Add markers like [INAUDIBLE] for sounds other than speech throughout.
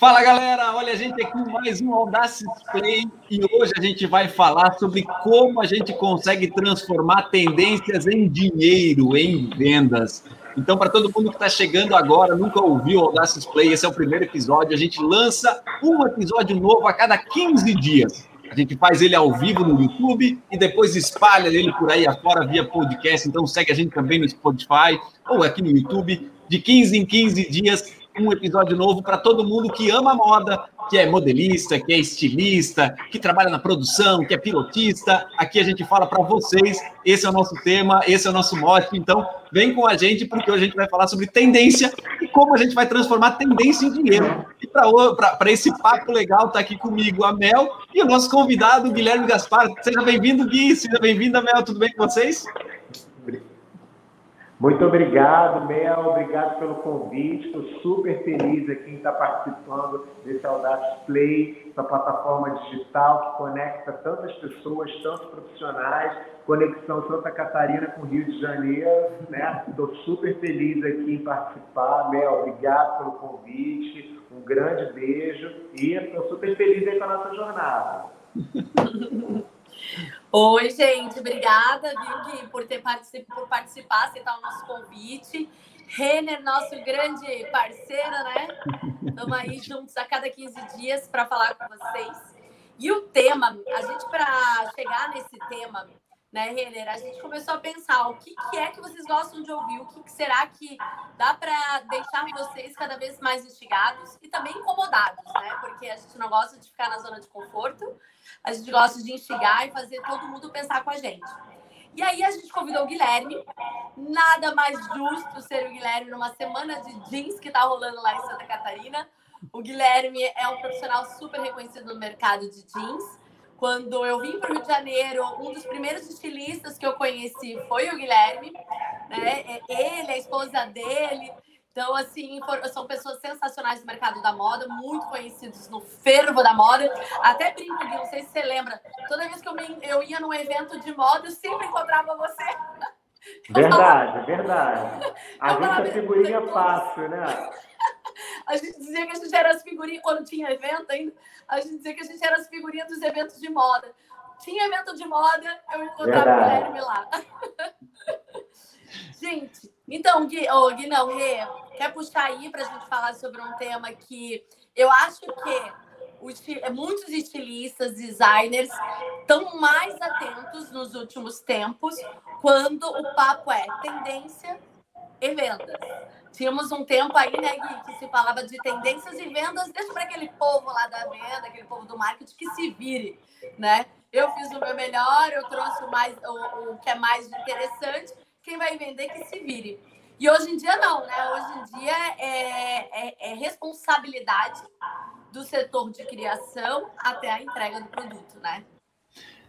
Fala galera, olha a gente aqui mais um Audacious Play e hoje a gente vai falar sobre como a gente consegue transformar tendências em dinheiro, em vendas. Então, para todo mundo que está chegando agora, nunca ouviu o Audacious Play, esse é o primeiro episódio. A gente lança um episódio novo a cada 15 dias. A gente faz ele ao vivo no YouTube e depois espalha ele por aí afora via podcast. Então, segue a gente também no Spotify ou aqui no YouTube. De 15 em 15 dias, um episódio novo para todo mundo que ama moda, que é modelista, que é estilista, que trabalha na produção, que é pilotista. Aqui a gente fala para vocês, esse é o nosso tema, esse é o nosso mote. Então, vem com a gente, porque hoje a gente vai falar sobre tendência e como a gente vai transformar tendência em dinheiro. E para esse papo legal, está aqui comigo a Mel e o nosso convidado, Guilherme Gaspar. Seja bem-vindo, Gui. Seja bem-vinda, Mel. Tudo bem com vocês? Muito obrigado, Mel. Obrigado pelo convite. Estou super feliz aqui em estar participando desse Audacious Play, essa plataforma digital que conecta tantas pessoas, tantos profissionais, conexão Santa Catarina com Rio de Janeiro. Né? Estou super feliz aqui em participar. Mel, obrigado pelo convite. Um grande beijo e estou super feliz aí com a nossa jornada. [LAUGHS] Oi, gente, obrigada, viu, por, ter particip... por participar, aceitar o nosso convite. Renner, nosso grande parceiro, né? Estamos aí juntos a cada 15 dias para falar com vocês. E o tema, a gente, para chegar nesse tema, né, Renner, a gente começou a pensar o que, que é que vocês gostam de ouvir, o que, que será que dá para deixar vocês cada vez mais instigados e também incomodados, né? Porque a gente não gosta de ficar na zona de conforto, a gente gosta de instigar e fazer todo mundo pensar com a gente. E aí a gente convidou o Guilherme. Nada mais justo ser o Guilherme numa semana de jeans que tá rolando lá em Santa Catarina. O Guilherme é um profissional super reconhecido no mercado de jeans. Quando eu vim para o Rio de Janeiro, um dos primeiros estilistas que eu conheci foi o Guilherme, né? É ele, a esposa dele. Então, assim, são pessoas sensacionais do mercado da moda, muito conhecidos no fervo da moda. Até brinco, Gui, não sei se você lembra. Toda vez que eu, me, eu ia num evento de moda, eu sempre encontrava você. [LAUGHS] Verdade, falava... verdade. [LAUGHS] A eu gente é figurinha fácil, né? A gente dizia que a gente era as figurinhas, quando tinha evento ainda, a gente dizia que a gente era as figurinhas dos eventos de moda. Tinha evento de moda, eu encontrava o Guilherme lá. [LAUGHS] gente, então, Gui, oh, Gui não, Rê, quer puxar aí para a gente falar sobre um tema que eu acho que os, muitos estilistas, designers estão mais atentos nos últimos tempos quando o papo é tendência e vendas. Tínhamos um tempo aí, né, Gui, que se falava de tendências e vendas, deixa para aquele povo lá da venda, aquele povo do marketing que se vire, né? Eu fiz o meu melhor, eu trouxe o, mais, o, o que é mais interessante, quem vai vender que se vire. E hoje em dia não, né? Hoje em dia é, é, é responsabilidade do setor de criação até a entrega do produto, né?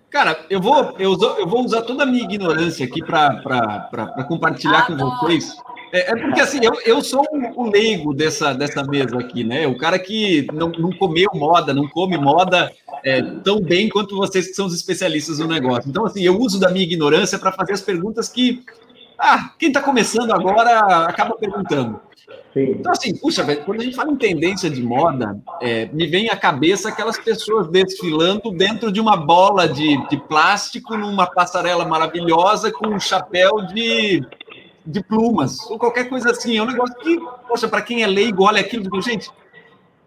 Cara, eu vou, eu, eu vou usar toda a minha ignorância aqui para compartilhar Adoro. com vocês. É, é, porque assim, eu, eu sou o leigo dessa, dessa mesa aqui, né? O cara que não, não comeu moda, não come moda é, tão bem quanto vocês que são os especialistas no negócio. Então, assim, eu uso da minha ignorância para fazer as perguntas que ah, quem está começando agora acaba perguntando. Sim. Então, assim, puxa, velho, quando a gente fala em tendência de moda, é, me vem à cabeça aquelas pessoas desfilando dentro de uma bola de, de plástico, numa passarela maravilhosa, com um chapéu de de plumas, ou qualquer coisa assim. É um negócio que, poxa, para quem é leigo, olha aquilo e gente,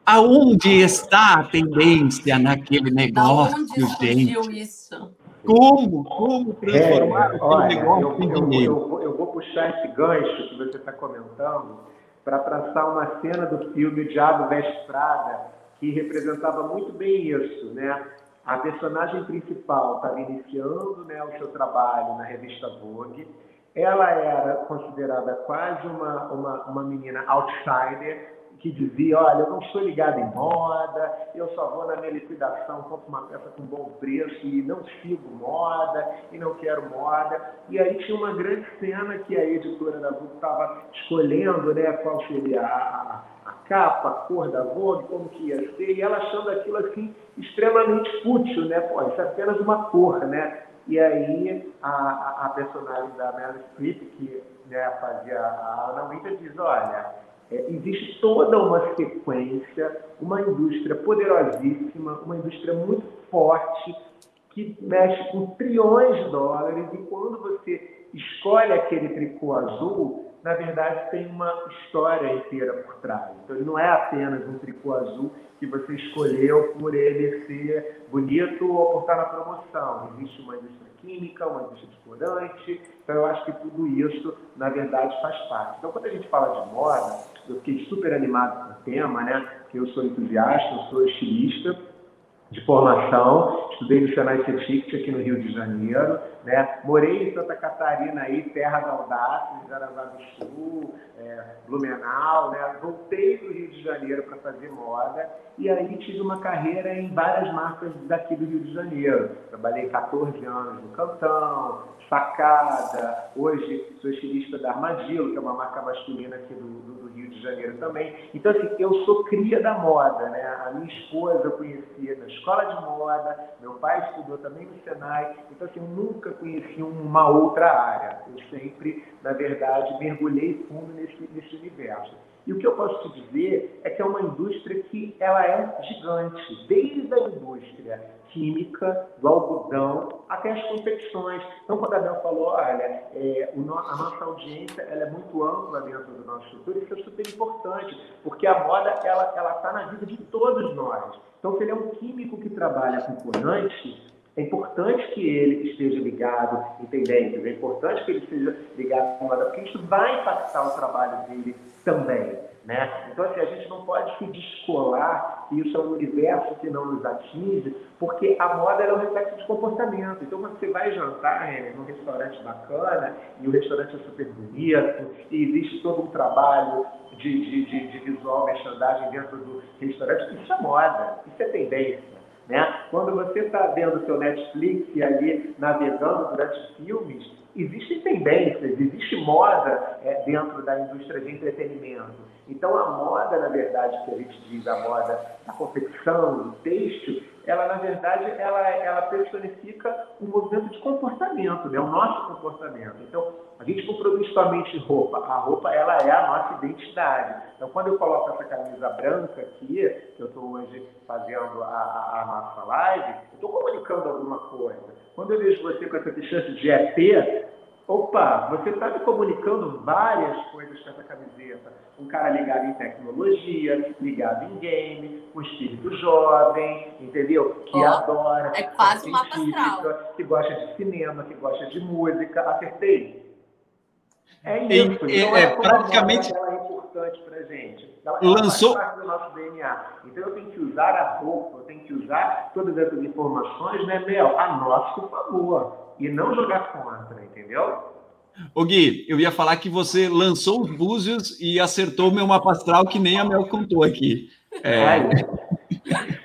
aonde está a tendência naquele negócio, gente? isso? Como? Como transformar é, olha, negócio eu, em dinheiro? Eu, eu, eu, vou puxar esse gancho que você está comentando para traçar uma cena do filme O Diabo Veste Prada, que representava muito bem isso, né? A personagem principal estava iniciando né, o seu trabalho na revista Vogue, ela era considerada quase uma, uma, uma menina outsider, que dizia, olha, eu não estou ligada em moda, eu só vou na minha liquidação, compro uma peça com bom preço e não sigo moda e não quero moda. E aí tinha uma grande cena que a editora da Vogue estava escolhendo né, qual seria a, a capa, a cor da Vogue, como que ia ser, e ela achando aquilo assim extremamente fútil, né? Pô, isso é apenas uma cor, né? E aí a, a personagem da Meryl Streep, que né, fazia a Ana Winter, diz, olha, é, existe toda uma sequência, uma indústria poderosíssima, uma indústria muito forte, que mexe com trilhões de dólares, e quando você escolhe aquele tricô azul, na verdade tem uma história inteira por trás. Então ele não é apenas um tricô azul que você escolheu por ele ser bonito ou por estar na promoção. Existe uma indústria química, uma indústria de corante, então eu acho que tudo isso, na verdade, faz parte. Então quando a gente fala de moda, eu fiquei super animado com o tema, né? Porque eu sou entusiasta, eu sou estilista, de formação, estudei no Senai Cetict aqui no Rio de Janeiro, né? morei em Santa Catarina, aí, terra da audácia, Jaraguá do Sul, é, Blumenau, né? voltei para o Rio de Janeiro para fazer moda e aí tive uma carreira em várias marcas daqui do Rio de Janeiro. Trabalhei 14 anos no Cantão, Facada, hoje sou estilista da Armadillo, que é uma marca masculina aqui do, do Janeiro também. Então, assim, eu sou cria da moda, né? A minha esposa eu conhecia na escola de moda, meu pai estudou também no Senai. Então, assim, eu nunca conheci uma outra área. Eu sempre, na verdade, mergulhei fundo nesse, nesse universo. E o que eu posso te dizer é que é uma indústria que ela é gigante, desde a indústria química, do algodão, até as confecções. Então, quando a Bel falou, olha, é, a nossa audiência ela é muito ampla dentro do nosso estrutura, isso é super importante, porque a moda ela está na vida de todos nós. Então, se ele é um químico que trabalha com corante, é importante que ele esteja ligado em tendências, é importante que ele esteja ligado em moda, porque isso vai impactar o trabalho dele também. Né? Então, assim, a gente não pode se descolar que isso é um universo que não nos atinge, porque a moda é um reflexo de comportamento. Então, quando você vai jantar né, num restaurante bacana, e o restaurante é super bonito, e existe todo um trabalho de, de, de, de visual, merchandising dentro do restaurante, isso é moda, isso é tendência. Né? Quando você está vendo o seu Netflix e ali navegando durante filmes, existem tendências, existe moda é, dentro da indústria de entretenimento. Então, a moda, na verdade, que a gente diz, a moda da confecção, do têxtil, ela, na verdade, ela, ela personifica um movimento de comportamento, né? o nosso comportamento. Então, a gente não produz somente roupa, a roupa ela é a nossa identidade. Então, quando eu coloco essa camisa branca aqui, que eu estou hoje fazendo a, a, a nossa live, eu estou comunicando alguma coisa. Quando eu vejo você com essa t-shirt de EP, opa, você está me comunicando várias coisas com essa camiseta. Um cara ligado em tecnologia, ligado em game, um espírito jovem, entendeu? Que oh, adora. É quase uma astral. Que gosta de cinema, que gosta de música. Acertei? É isso. É, então, é, é praticamente. Ela é importante para gente. Ela, Lançou. Ela faz parte do nosso DNA. Então eu tenho que usar a roupa, eu tenho que usar todas essas informações, né, Mel, a nosso favor. E não jogar contra, entendeu? Ô Gui, eu ia falar que você lançou os búzios e acertou o meu mapa astral que nem a Mel contou aqui. É...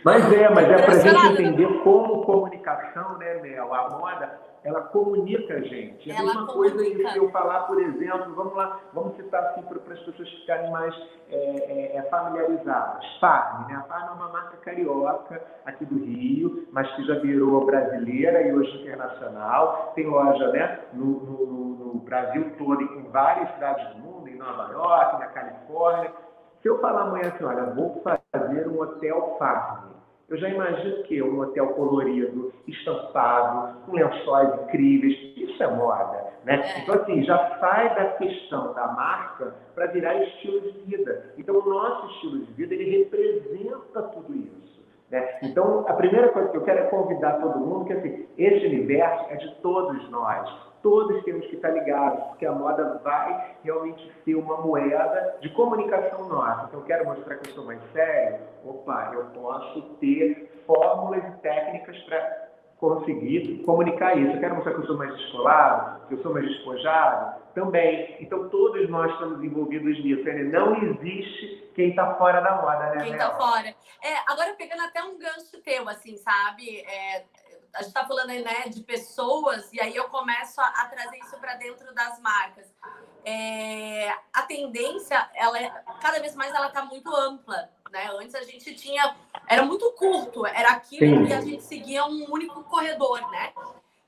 Mas é, mas é para a gente entender como comunicação, né, Mel? A moda ela comunica a gente. É a mesma coisa que eu falar, por exemplo, vamos lá, vamos citar assim para as pessoas ficarem mais é, é, é, familiarizadas. Farm, né? A Farm é uma marca carioca aqui do Rio, mas que já virou brasileira e hoje internacional. Tem loja né, no, no, no Brasil todo e em várias cidades do mundo, em Nova York, na Califórnia. Se eu falar amanhã assim, olha, vou fazer um hotel Farm, eu já imagino que um hotel colorido, estampado, com lençóis incríveis, isso é moda, né? É. Então, assim, já sai da questão da marca para virar estilo de vida. Então, o nosso estilo de vida, ele representa tudo isso. Né? Então, a primeira coisa que eu quero é convidar todo mundo que, assim, esse universo é de todos nós todos temos que estar ligados, porque a moda vai realmente ser uma moeda de comunicação nossa. Então, eu quero mostrar que eu sou mais sério. Opa, eu posso ter fórmulas e técnicas para conseguir comunicar isso. Eu quero mostrar que eu sou mais descolado, que eu sou mais despojado, também. Então, todos nós estamos envolvidos nisso. Né? Não existe quem está fora da moda, né? Quem está fora. É, agora, pegando até um gancho teu, assim, sabe? É, a gente está falando né, de pessoas, e aí eu começo a, a trazer isso para dentro das marcas. É, a tendência, ela é, cada vez mais ela está muito ampla. Né? Antes a gente tinha. Era muito curto, era aquilo que a gente seguia um único corredor, né?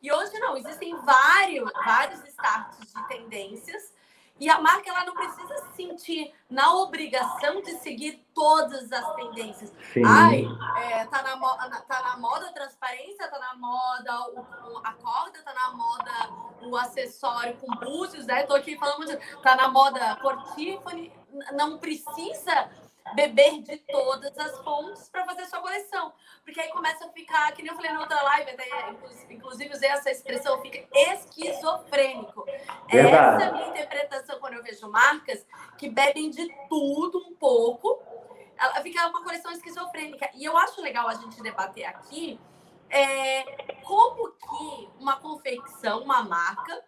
E hoje não, existem vários, vários starts de tendências E a marca ela não precisa se sentir na obrigação de seguir todas as tendências. Sim. Ai, é, tá, na moda, tá na moda a transparência, tá na moda o, a corda, tá na moda o acessório com búzios, né? Tô aqui falando de, tá na moda cor Tiffany. Não precisa beber de todas as fontes para fazer sua coleção. Porque aí começa a ficar, que nem eu falei na outra live, até, inclusive usei essa expressão, fica esquizofrênico. Verdade. Essa é a minha interpretação eu vejo marcas que bebem de tudo um pouco. Ela fica uma coleção esquizofrênica. E eu acho legal a gente debater aqui é, como que uma confecção, uma marca,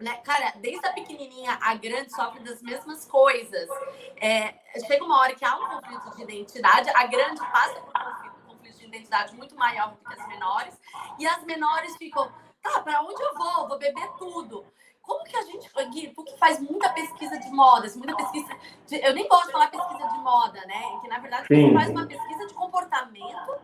né? Cara, desde a pequenininha a grande sofre das mesmas coisas. É, chega uma hora que há um conflito de identidade, a grande passa por um conflito de identidade muito maior do que as menores, e as menores ficam, tá, para onde eu vou? Vou beber tudo. Como que a gente, Gui, tu que faz muita pesquisa de modas, muita pesquisa, de, eu nem gosto de falar pesquisa de moda, né? Que na verdade Sim. você faz uma pesquisa de comportamento,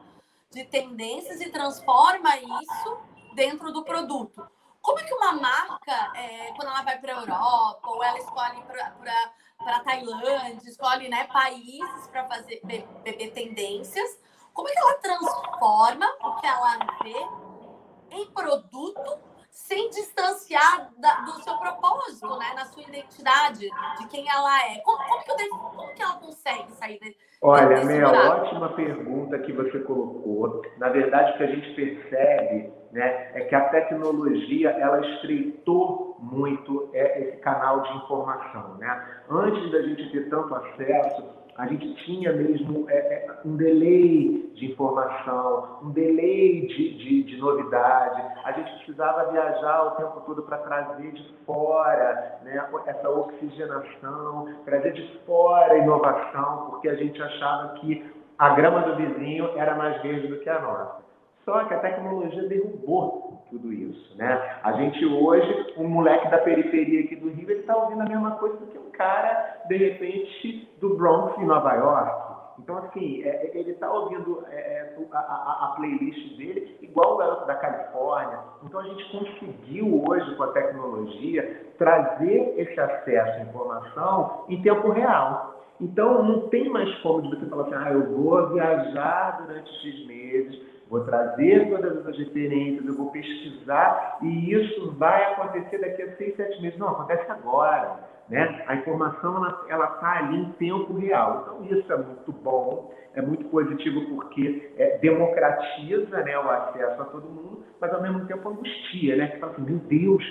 de tendências e transforma isso dentro do produto. Como é que uma marca, é, quando ela vai para a Europa, ou ela escolhe para Tailândia, escolhe né, países para fazer beber tendências, como é que ela transforma o que ela vê em produto sem distanciar da, do seu propósito, né? Na sua identidade, de quem ela é. Como, como, que, eu como que ela consegue sair de, Olha, Meia, ótima pergunta que você colocou. Na verdade, o que a gente percebe né, é que a tecnologia ela estreitou muito é, esse canal de informação. Né? Antes da gente ter tanto acesso, a gente tinha mesmo é, é, um delay de informação, um delay de, de, de, novidade. A gente precisava viajar o tempo todo para trazer de fora né, essa oxigenação, trazer de fora a inovação, porque a gente achava que a grama do vizinho era mais verde do que a nossa. Só que a tecnologia derrubou tudo isso, né? A gente hoje, um moleque da periferia aqui do Rio, ele está ouvindo a mesma coisa do que cara, de repente, do Bronx em Nova York. Então, assim, é, é ele está ouvindo é, é a, a, a, playlist dele igual o garoto da Califórnia. Então, a gente conseguiu hoje, com a tecnologia, trazer esse acesso à informação em tempo real. Então, não tem mais como de você falar assim, ah, eu vou viajar durante X meses, vou trazer todas as referências, eu vou pesquisar e isso vai acontecer daqui a seis, sete meses. Não, acontece agora. Né? A informação ela está ali em tempo real. Então isso é muito bom, é muito positivo porque é, democratiza né, o acesso a todo mundo, mas ao mesmo tempo angustia, né? Que fala assim, meu Deus,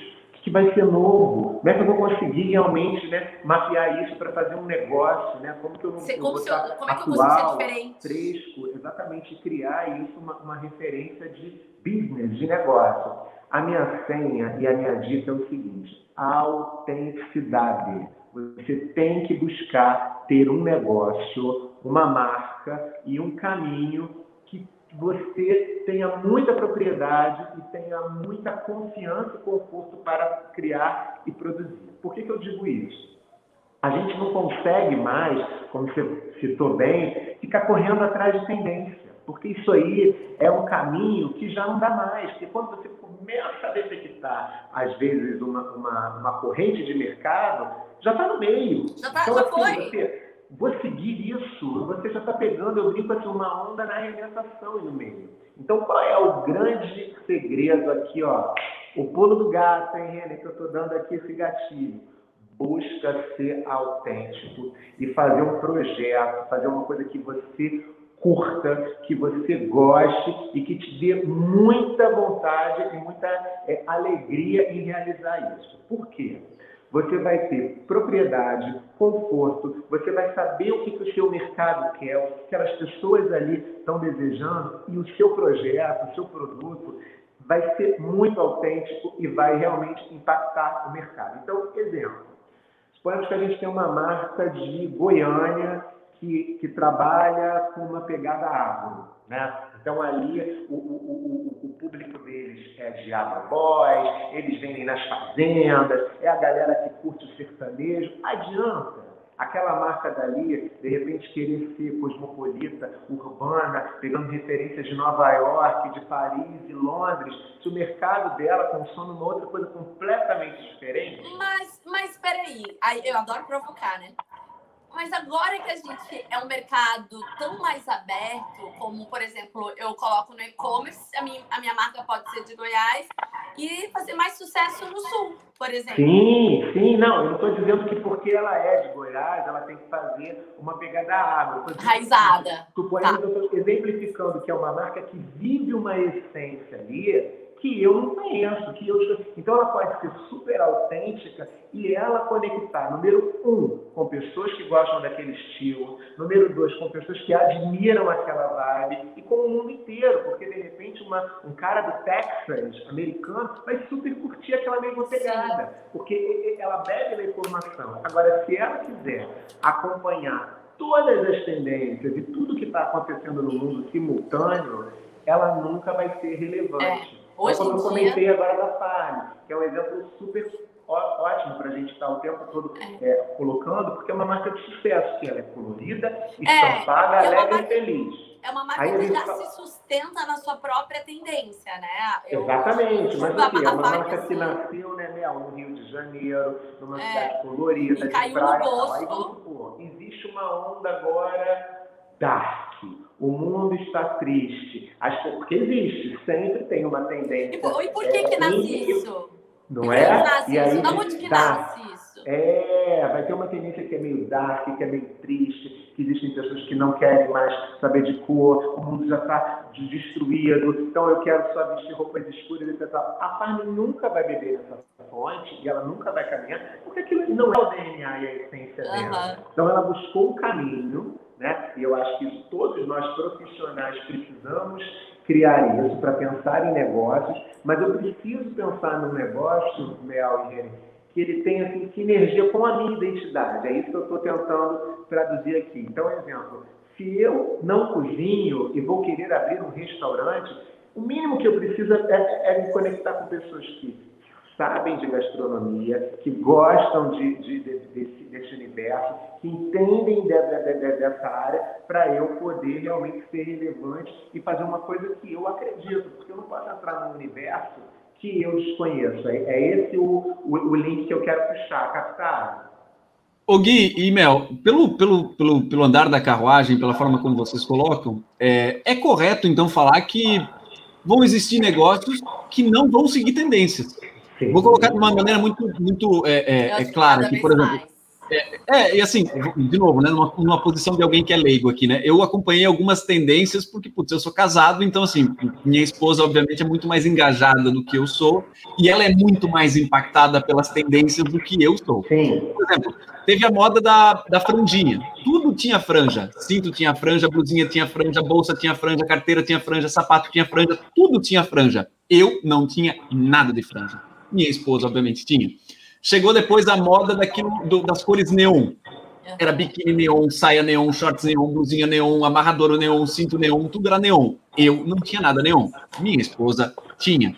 que vai ser novo? Como é que eu vou conseguir realmente né, mapear isso para fazer um negócio? Né? Como que eu não Você, como, eu, como é que eu consigo ser diferente? Fresco, exatamente, criar isso uma, uma referência de business, de negócio. A minha senha e a minha dica é o seguinte: autenticidade. Você tem que buscar ter um negócio, uma marca e um caminho você tenha muita propriedade e tenha muita confiança e conforto para criar e produzir. Por que, que eu digo isso? A gente não consegue mais, como você citou bem, ficar correndo atrás de tendência, porque isso aí é um caminho que já não dá mais. Porque quando você começa a detectar, às vezes, uma, uma, uma corrente de mercado, já está no meio. Já, tá, então, já assim, foi. Você, vou seguir isso, você já está pegando, eu brinco assim, uma onda na arrebentação no meio. Então, qual é o grande segredo aqui, ó? O pulo do gato, hein, René, que eu estou dando aqui esse gatilho. Busca ser autêntico e fazer um projeto, fazer uma coisa que você curta, que você goste e que te dê muita vontade e muita é, alegria em realizar isso. Por quê? você vai ter propriedade, conforto, você vai saber o que, que o seu mercado quer, o que aquelas pessoas ali estão desejando e o seu projeto, o seu produto vai ser muito autêntico e vai realmente impactar o mercado. Então, exemplo, suponhamos que a gente tem uma marca de Goiânia que, que trabalha com uma pegada agro, né? Então ali o, o, o, o público deles é de agroboys, eles vendem nas fazendas, é a galera que curte o sertanejo. Adianta. aquela marca dali, de repente querer ser cosmopolita, urbana, pegando referências de Nova York, de Paris e Londres, se o mercado dela consome uma outra coisa completamente diferente. Mas, mas peraí, aí eu adoro provocar, né? Mas agora que a gente é um mercado tão mais aberto, como, por exemplo, eu coloco no e-commerce, a minha, a minha marca pode ser de Goiás e fazer mais sucesso no Sul, por exemplo. Sim, sim, não, eu não estou dizendo que porque ela é de Goiás, ela tem que fazer uma pegada água. Raizada. Tu pode, tá. eu estou exemplificando que é uma marca que vive uma essência ali, que eu não conheço, que eu então ela pode ser super autêntica e ela conectar, número um, com pessoas que gostam daquele estilo, número dois, com pessoas que admiram aquela vibe e com o mundo inteiro, porque de repente uma, um cara do Texas, americano, vai super curtir aquela mesma pegada, porque ela bebe na informação. Agora, se ela quiser acompanhar todas as tendências e tudo que está acontecendo no mundo simultâneo, ela nunca vai ser relevante. É. Hoje como eu comentei agora da Farm, que é um exemplo super ótimo para a gente estar o tempo todo é. É, colocando, porque é uma marca de sucesso, que ela é colorida, é, estampada, é, alegre e feliz. É uma marca que já se sustenta na sua própria tendência, né? Eu, Exatamente, mas o quê? É uma marca que nasceu, né, Mel, no Rio de Janeiro, numa é, cidade colorida, de praia. Aí, pô, existe uma onda agora dark o mundo está triste. As, porque existe, sempre tem uma tendência. E por, e por que, é, que nasce isso? Não é? Nasce e aí, da onde que nasce isso? É, vai ter uma tendência que é meio dark, que é meio triste, que existem pessoas que não querem mais saber de cor, o mundo já está destruído, então eu quero só vestir roupas escuras e tal. A Farm nunca vai beber nessa fonte e ela nunca vai caminhar, porque aquilo não é o DNA e a essência dela. Então ela buscou um caminho né? E eu acho que todos nós profissionais precisamos criar isso para pensar em negócios, mas eu preciso pensar num negócio, Mel e que ele tenha assim, sinergia com a minha identidade. É isso que eu estou tentando traduzir aqui. Então, exemplo, se eu não cozinho e vou querer abrir um restaurante, o mínimo que eu preciso é, é me conectar com pessoas que sabem de gastronomia, que gostam de, de, de, desse, desse, universo, que entendem de, dessa área, para eu poder realmente ser relevante e fazer uma coisa que eu acredito, porque eu não posso entrar num universo que eu desconheço. É, é esse o, o, o, link que eu quero puxar, captar. Ô Gui e Mel, pelo, pelo, pelo, pelo andar da carruagem, pela forma como vocês colocam, é, é correto então falar que vão existir negócios que não vão seguir tendências. Vou colocar de uma maneira muito, muito é, é, é clara aqui, por exemplo. É, é, e assim, de novo, né, numa, numa, posição de alguém que é leigo aqui, né? Eu acompanhei algumas tendências, porque, putz, eu sou casado, então, assim, minha esposa, obviamente, é muito mais engajada do que eu sou, e ela é muito mais impactada pelas tendências do que eu sou. Sim. Por exemplo, teve a moda da, da franjinha. Tudo tinha franja. Cinto tinha franja, blusinha tinha franja, bolsa tinha franja, carteira tinha franja, sapato tinha franja, tudo tinha franja. Eu não tinha nada de franja. Minha esposa, obviamente, tinha. Chegou depois a moda daquilo, do, das cores neon. Era biquíni neon, saia neon, shorts neon, blusinha neon, amarrador neon, cinto neon, tudo era neon. Eu não tinha nada neon. Minha esposa tinha.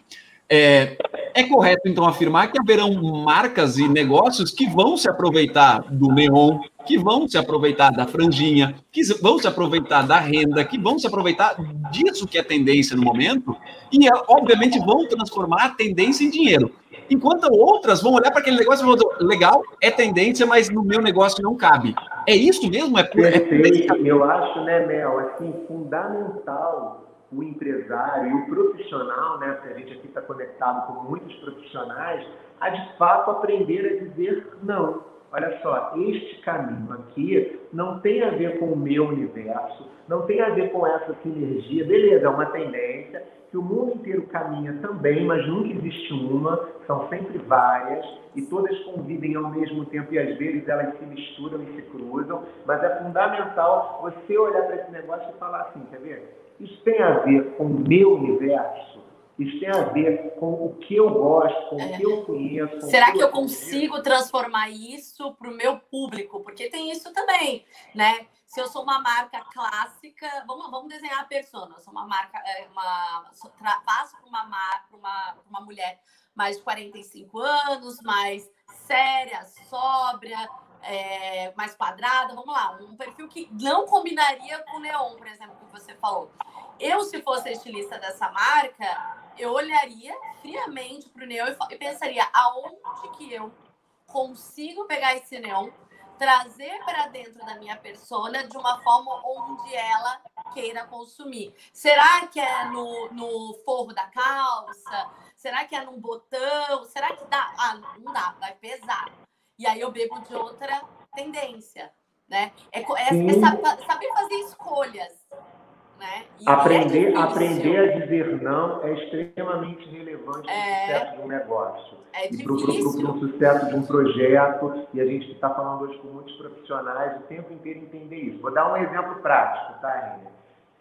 É, é correto, então, afirmar que haverão marcas e negócios que vão se aproveitar do neon, que vão se aproveitar da franjinha, que vão se aproveitar da renda, que vão se aproveitar disso que é tendência no momento, e, obviamente, vão transformar a tendência em dinheiro. Enquanto outras vão olhar para aquele negócio e vão dizer, legal, é tendência, mas no meu negócio não cabe. É isso mesmo? É, Perfeito. É... Eu acho, né, Mel, assim, fundamental o empresário e o profissional, né, a gente aqui está conectado com muitos profissionais, a de fato aprender a dizer não. Olha só, este caminho aqui não tem a ver com o meu universo, não tem a ver com essa sinergia. Beleza, é uma tendência, que o mundo inteiro caminha também, mas nunca existe uma, são sempre várias, e todas convivem ao mesmo tempo e às vezes elas se misturam e se cruzam, mas é fundamental você olhar para esse negócio e falar assim, quer ver? Isso tem a ver com o meu universo, isso tem a ver com o que eu gosto, com é. o que eu conheço. Será que eu consigo transformar isso para o meu público? Porque tem isso também, né? Se eu sou uma marca clássica, vamos, vamos desenhar a persona. Eu sou uma marca, é, uma, faço para uma, uma, uma mulher mais de 45 anos, mais séria, sóbria, é, mais quadrada, vamos lá, um perfil que não combinaria com o neon, por exemplo, que você falou. Eu, se fosse estilista dessa marca, eu olharia friamente para o neon e pensaria aonde que eu consigo pegar esse neon, trazer para dentro da minha persona de uma forma onde ela queira consumir. Será que é no, no forro da calça? Será que é num botão? Será que dá? Ah, não dá, vai pesar. E aí eu bebo de outra tendência, né? É, é, é saber fazer escolhas. Né? aprender, é aprender a dizer não é extremamente relevante para o é... sucesso de um negócio. É e para o sucesso de um projeto. E a gente está falando hoje com muitos profissionais o tempo inteiro entender isso. Vou dar um exemplo prático, tá?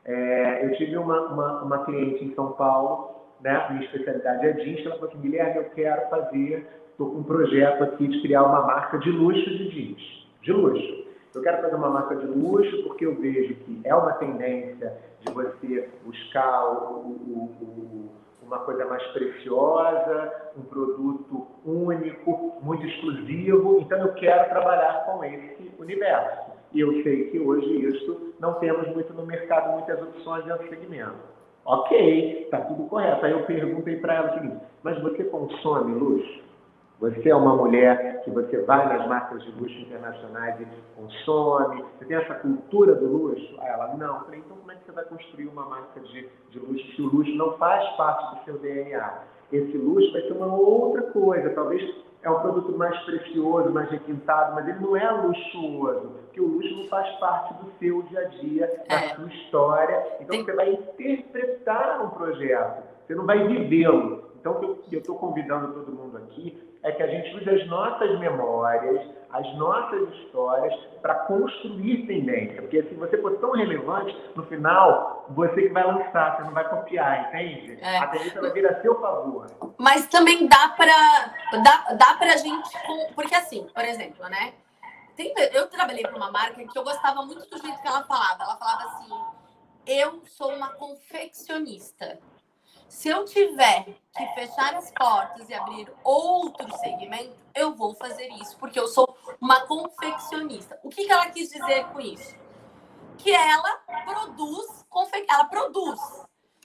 É, eu tive uma, uma, uma, cliente em São Paulo, né, minha especialidade é jeans, ela falou assim, Guilherme, eu quero fazer, estou com um projeto aqui de criar uma marca de luxo de jeans, de luxo. Eu quero fazer uma marca de luxo porque eu vejo que é uma tendência de você buscar o, o, o, uma coisa mais preciosa, um produto único, muito exclusivo. Então eu quero trabalhar com esse universo. E eu sei que hoje isso não temos muito no mercado, muitas opções nesse segmento. Ok, está tudo correto. Aí eu perguntei para ela o seguinte: mas você consome luxo? Você é uma mulher que você vai nas marcas de luxo internacionais e consome, você tem essa cultura do luxo? Aí ela, não. Eu falei, então como é que você vai construir uma marca de, de luxo se o luxo não faz parte do seu DNA? Esse luxo vai ser uma outra coisa, talvez é um produto mais precioso, mais requintado, mas ele não é luxuoso, porque o luxo não faz parte do seu dia a dia, da é. sua história. Então você vai interpretar um projeto, você não vai vivê-lo. Então, eu estou convidando todo mundo aqui é que a gente use as nossas memórias, as nossas histórias para construir tendência. Porque se você for tão relevante, no final, você que vai lançar, você não vai copiar, entende? É. A tendência vai vir a seu favor. Mas também dá para dá, dá a gente. Porque assim, por exemplo, né? Tem, eu trabalhei para uma marca que eu gostava muito do jeito que ela falava. Ela falava assim: eu sou uma confeccionista. Se eu tiver que fechar as portas e abrir outro segmento, eu vou fazer isso, porque eu sou uma confeccionista. O que, que ela quis dizer com isso? Que ela produz, ela produz.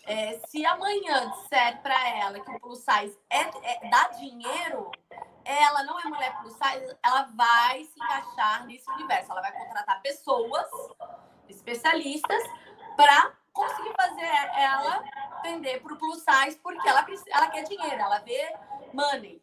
É, se amanhã disser para ela que o plus size é, é, dá dinheiro, ela não é mulher plus size, ela vai se encaixar nesse universo. Ela vai contratar pessoas, especialistas, para conseguir fazer ela vender para o plus size porque ela, ela quer dinheiro, ela vê money.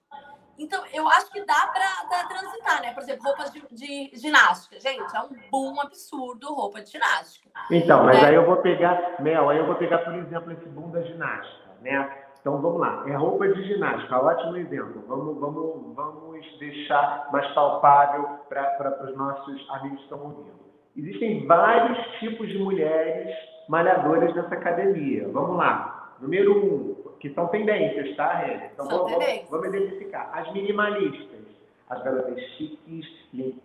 Então, eu acho que dá para transitar, né? Por exemplo, roupas de, de, ginástica. Gente, é um boom absurdo roupa de ginástica. Então, mas né? aí eu vou pegar, Mel, aí eu vou pegar, por exemplo, esse boom da ginástica, né? Então, vamos lá. É roupa de ginástica, ótimo exemplo. Vamos, vamos, vamos deixar mais palpável para os nossos amigos que estão ouvindo. Existem vários tipos de mulheres malhadoras dessa academia. Vamos lá. Número um, que são tendências, tá, Rê? Então vamos, vamos, vamos identificar. As minimalistas as garotas chiques,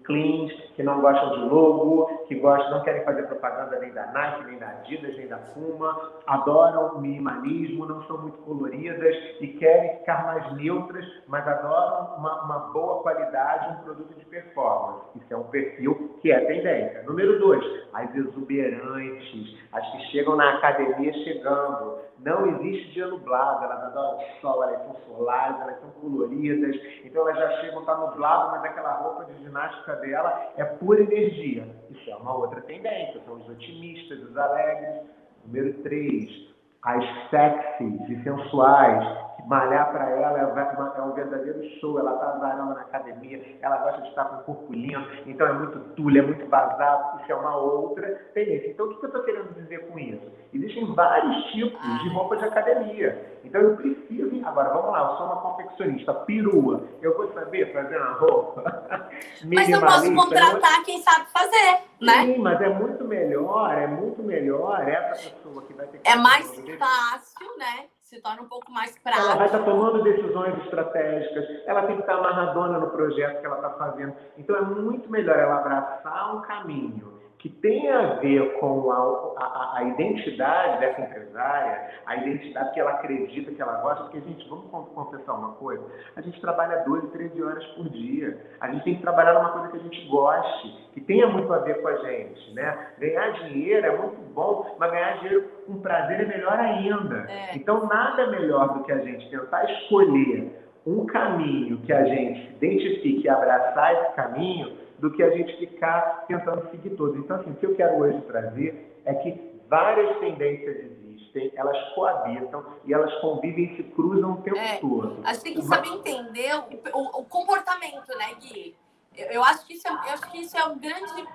cleans, que não gostam de logo, que gostam, não querem fazer propaganda nem da Nike, nem da Adidas, nem da Puma, adoram o minimalismo, não são muito coloridas e querem ficar mais neutras, mas adoram uma, uma boa qualidade, um produto de performance. Isso é um perfil que é tendência. Número dois, as exuberantes, as que chegam na academia chegando. Não existe dia nublado, elas adoram o sol, elas são solares, elas são coloridas, então elas já chegam, tá nublado, mas aquela roupa de ginástica dela é pura energia. Isso é uma outra tendência, são os otimistas, os alegres. Número 3, as sexys e sensuais, malhar para ela é, é, um verdadeiro show. Ela está varando na academia, ela gosta de estar com o corpo limpo, então é muito tule, é muito vazado. Isso é uma outra tendência. Então, o que eu estou querendo dizer com isso? Existem vários tipos de roupa de academia. Então, eu preciso. Agora, vamos lá, eu sou uma confeccionista, perua. Eu vou saber fazer uma roupa. [LAUGHS] mas eu posso contratar quem sabe fazer, né? Sim, mas é muito melhor, é muito melhor essa pessoa que vai ter que. É mais fácil, né? Se torna um pouco mais prático. Ela vai estar tomando decisões estratégicas, ela tem que estar amarradona no projeto que ela está fazendo. Então é muito melhor ela abraçar um caminho que tem a ver com a, a, a, identidade dessa empresária, a identidade que ela acredita, que ela gosta, porque, gente, vamos confessar uma coisa, a gente trabalha 12, 13 horas por dia, a gente tem que trabalhar numa coisa que a gente goste, que tenha muito a ver com a gente, né? Ganhar dinheiro é muito bom, mas ganhar dinheiro com prazer é melhor ainda. É. Então, nada melhor do que a gente tentar escolher um caminho que a gente identifique e abraçar esse caminho do que a gente ficar tentando seguir todos. Então, assim, o que eu quero hoje trazer é que várias tendências existem, elas coabitam e elas convivem e se cruzam o tempo é, todo. A gente tem que saber entender o, o, o comportamento, né, Gui? Eu, eu, acho que isso é, eu acho que isso é um grande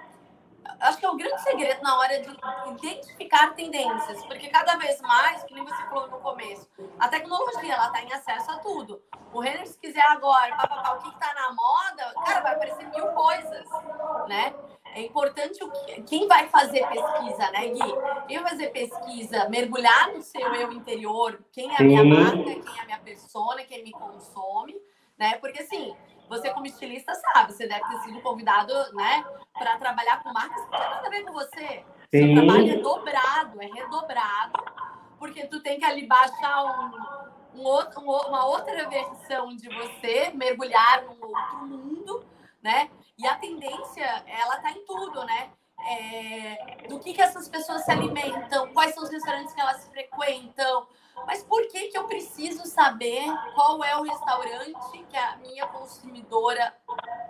acho que é o grande segredo na hora de identificar tendências, porque cada vez mais, que nem você falou no começo, a tecnologia ela está em acesso a tudo. O Renner, se quiser agora, pá, pá, pá, o que está na moda, cara, vai aparecer mil coisas, né? É importante o que, quem vai fazer pesquisa, né, Gui? Quem vai fazer pesquisa, mergulhar no seu eu interior, quem é a minha marca, quem é a minha persona, quem me consome, né? Porque assim, você, como estilista, sabe, você deve ter sido convidado, né, para trabalhar com marcas que não tem nada a ver com você. Sim. Seu trabalho é dobrado, é redobrado, porque tu tem que ali baixar um, um outro, uma outra versão de você, mergulhar num outro mundo, né? E a tendência, ela tá em tudo, né? É, do que, que essas pessoas se alimentam, quais são os restaurantes que elas frequentam, mas por que, que eu preciso saber qual é o restaurante que a minha consumidora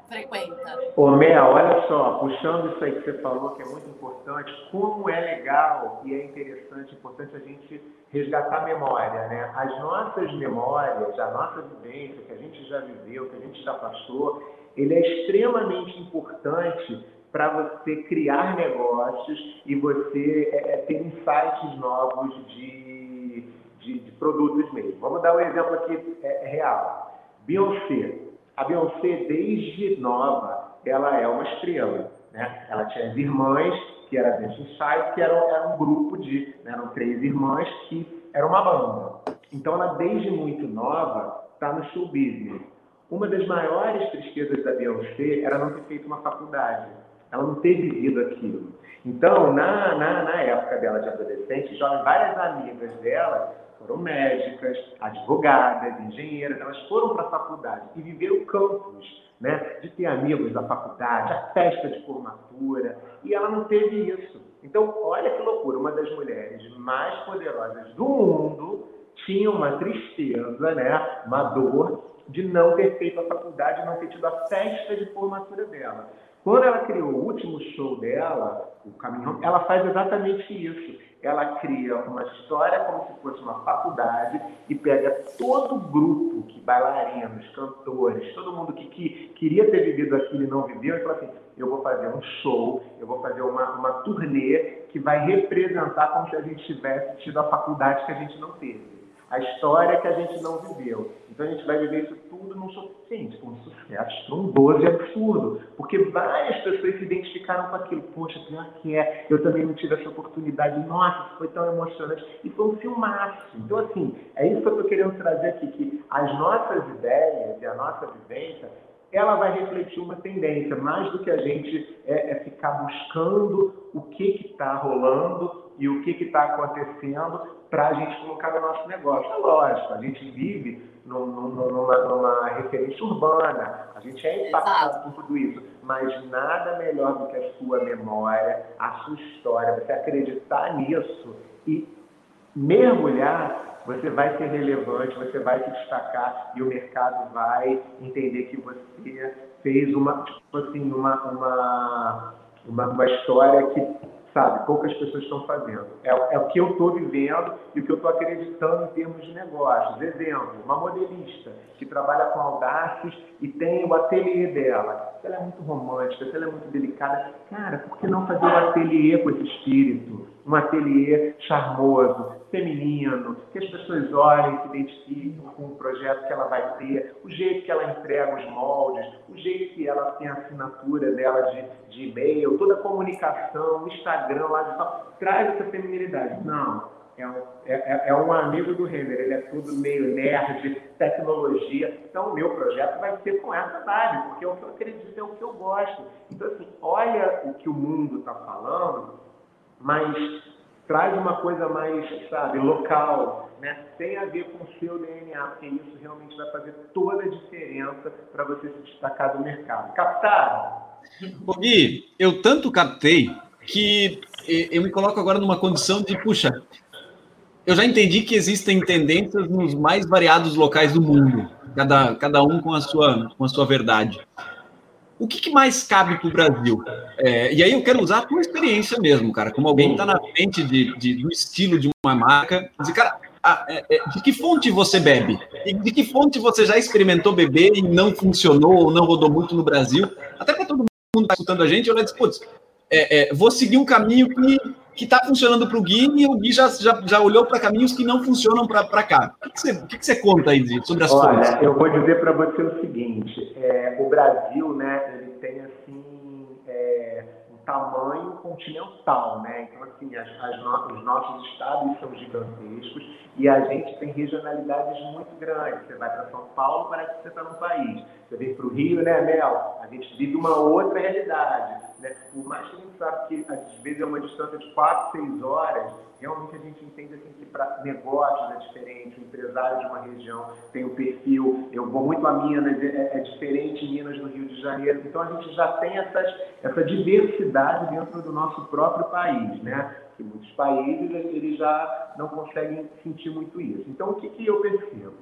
frequenta? Ô, Mel, olha só, puxando isso aí que você falou, que é muito importante, como é legal e é interessante, importante a gente resgatar a memória, né? As nossas memórias, a nossa vivência, que a gente já viveu, que a gente já passou, ele é extremamente importante para você criar negócios e você é, é ter insights novos de de, de produtos mesmo. Vamos dar um exemplo aqui é, é, real. Beyoncé. A Beyoncé, desde nova, ela é uma estrela. Né? Ela tinha as irmãs, que era Dance Inside, que era, era um grupo de... Né? Eram três irmãs que era uma banda. Então, ela, desde muito nova, está no show business. Uma das maiores tristezas da Beyoncé era não ter feito uma faculdade. Ela não ter vivido aquilo. Então, na, na, na época dela de adolescente, jovem, várias amigas dela foram médicas, advogadas, engenheiras, elas foram para a faculdade e viveram campos, né, de ter amigos da faculdade, a festa de formatura, e ela não teve isso. Então, olha que loucura, uma das mulheres mais poderosas do mundo tinha uma tristeza, né, uma dor de não ter feito a faculdade, não ter tido a festa de formatura dela. Quando ela criou o último show dela, o Caminhão, ela faz exatamente isso ela cria uma história como se fosse uma faculdade e pega todo o grupo, que bailarinos, cantores, todo mundo que, que queria ter vivido aquilo e não viveu, e fala assim, eu vou fazer um show, eu vou fazer uma, uma turnê que vai representar como se a gente tivesse tido a faculdade que a gente não teve a história que a gente não viveu. Então a gente vai viver isso tudo num gente, com um sucesso estrondoso e absurdo. Porque várias pessoas se identificaram com aquilo. Poxa, pior que é, eu também não tive essa oportunidade. Nossa, foi tão emocionante. E foi um filmaço. Então, assim, é isso que eu estou querendo trazer aqui, que as nossas ideias e a nossa vivência ela vai refletir uma tendência, mais do que a gente é, é ficar buscando o que está rolando e o que está acontecendo para a gente colocar no nosso negócio. É lógico, a gente vive num, numa, numa, referência urbana, a gente é impactado por tudo isso, mas nada melhor do que a sua memória, a sua história, você acreditar nisso e mergulhar, você vai ser relevante, você vai se destacar e o mercado vai entender que você fez uma, tipo assim, uma, uma, uma, uma história que sabe? Poucas pessoas estão fazendo. É, é o que eu estou vivendo e o que eu estou acreditando em termos de negócios. Exemplo, uma modelista que trabalha com audácios e tem o ateliê dela. Se ela é muito romântica, se ela é muito delicada, cara, por que não fazer um ateliê com esse espírito? Um ateliê charmoso, feminino, que as pessoas olhem, se identifiquem com o projeto que ela vai ter, o jeito que ela entrega os moldes, o jeito que ela tem a assinatura dela de, de e-mail, toda a comunicação, Instagram, lá de tal, traz essa feminilidade. Não, é um, é, é, é um amigo do Renner, ele é tudo meio nerd, tecnologia. Então, o meu projeto vai ser com essa vibe, porque é o que eu acredito, é o que eu gosto. Então, assim, olha o que o mundo está falando, mas traz uma coisa mais, sabe, local, né? Tem a ver com o seu DNA, porque isso realmente vai fazer toda a diferença para você se destacar do mercado. Captaram? Gui, eu tanto captei que eu me coloco agora numa condição de, puxa, eu já entendi que existem tendências nos mais variados locais do mundo, cada, cada um com a sua, com a sua verdade. O que, que mais cabe para o Brasil? É, e aí eu quero usar a tua experiência mesmo, cara, como alguém que está na frente de, de, do estilo de uma marca. Dizer, cara, é, é, de que fonte você bebe? De que fonte você já experimentou beber e não funcionou ou não rodou muito no Brasil? Até para todo mundo que está escutando a gente, eu disse, putz, é, é, vou seguir um caminho que que está funcionando para o Gui e o Gui já, já, já olhou para caminhos que não funcionam para cá. O que, você, o que você conta aí sobre as Olha, coisas? eu vou dizer para você o seguinte, é, o Brasil, né, ele tamanho continental, né? Então assim, as, as no, os nossos estados são gigantescos e a gente tem regionalidades muito grandes. Você vai para São Paulo, parece que você está num país. Você vem para o Rio, né, Mel? A gente vive uma outra realidade. Né? Por mais que a gente sabe que às vezes é uma distância de 4, 6 horas, realmente a gente entende assim, que para negócios é diferente, o empresário de uma região tem o um perfil, eu vou muito a Minas, é, é, diferente Minas do Rio de Janeiro, então a gente já tem essas, essa diversidade dentro do nosso próprio país, né? Que muitos países eles já não conseguem sentir muito isso. Então o que, que eu percebo?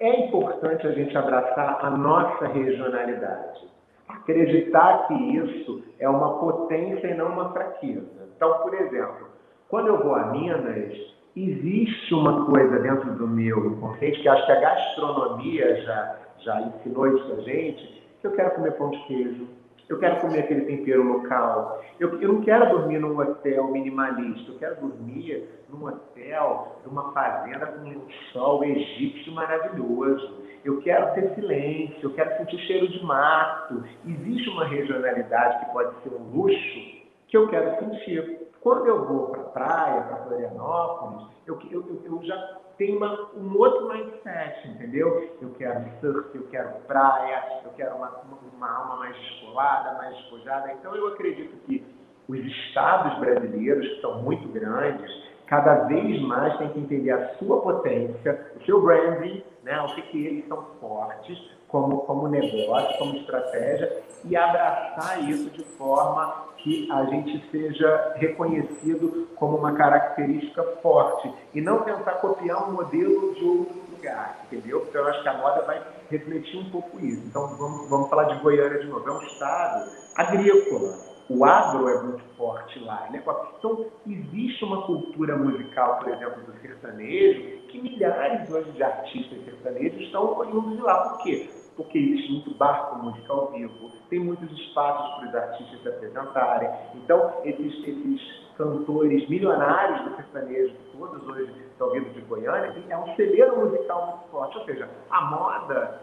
É importante a gente abraçar a nossa regionalidade acreditar que isso é uma potência e não uma fraqueza. Então, por exemplo, quando eu vou a Minas, existe uma coisa dentro do meu inconsciente que acho que a gastronomia já, já ensinou isso a gente, que eu quero comer pão de queijo, eu quero comer aquele tempero local, eu, eu não quero dormir num hotel minimalista, eu quero dormir num hotel, numa fazenda com um sol egípcio maravilhoso eu quero ter silêncio, eu quero sentir cheiro de mato. Existe uma regionalidade que pode ser um luxo que eu quero sentir. Quando eu vou para a praia, para Florianópolis, eu, eu, eu já tenho uma, um outro mindset, entendeu? Eu quero surf, eu quero praia, eu quero uma, uma alma mais descolada, mais despojada. Então eu acredito que os estados brasileiros, que são muito grandes, cada vez mais têm que entender a sua potência, o seu branding, né, o que, que eles são fortes como, como negócio, como estratégia, e abraçar isso de forma que a gente seja reconhecido como uma característica forte e não tentar copiar um modelo de outro lugar, entendeu? Porque eu acho que a moda vai refletir um pouco isso. Então vamos, vamos falar de Goiânia de novo. É um estado agrícola. O agro é muito forte lá. Né? Então, existe uma cultura musical, por exemplo, do sertanejo, que milhares hoje de artistas sertanejos estão oriundos de lá. Por quê? Porque existe muito barco música ao vivo, tem muitos espaços para os artistas se apresentarem. Então, esses, esses cantores milionários do sertanejo, todos hoje estão vindo de Goiânia, é um celeiro musical muito forte. Ou seja, a moda,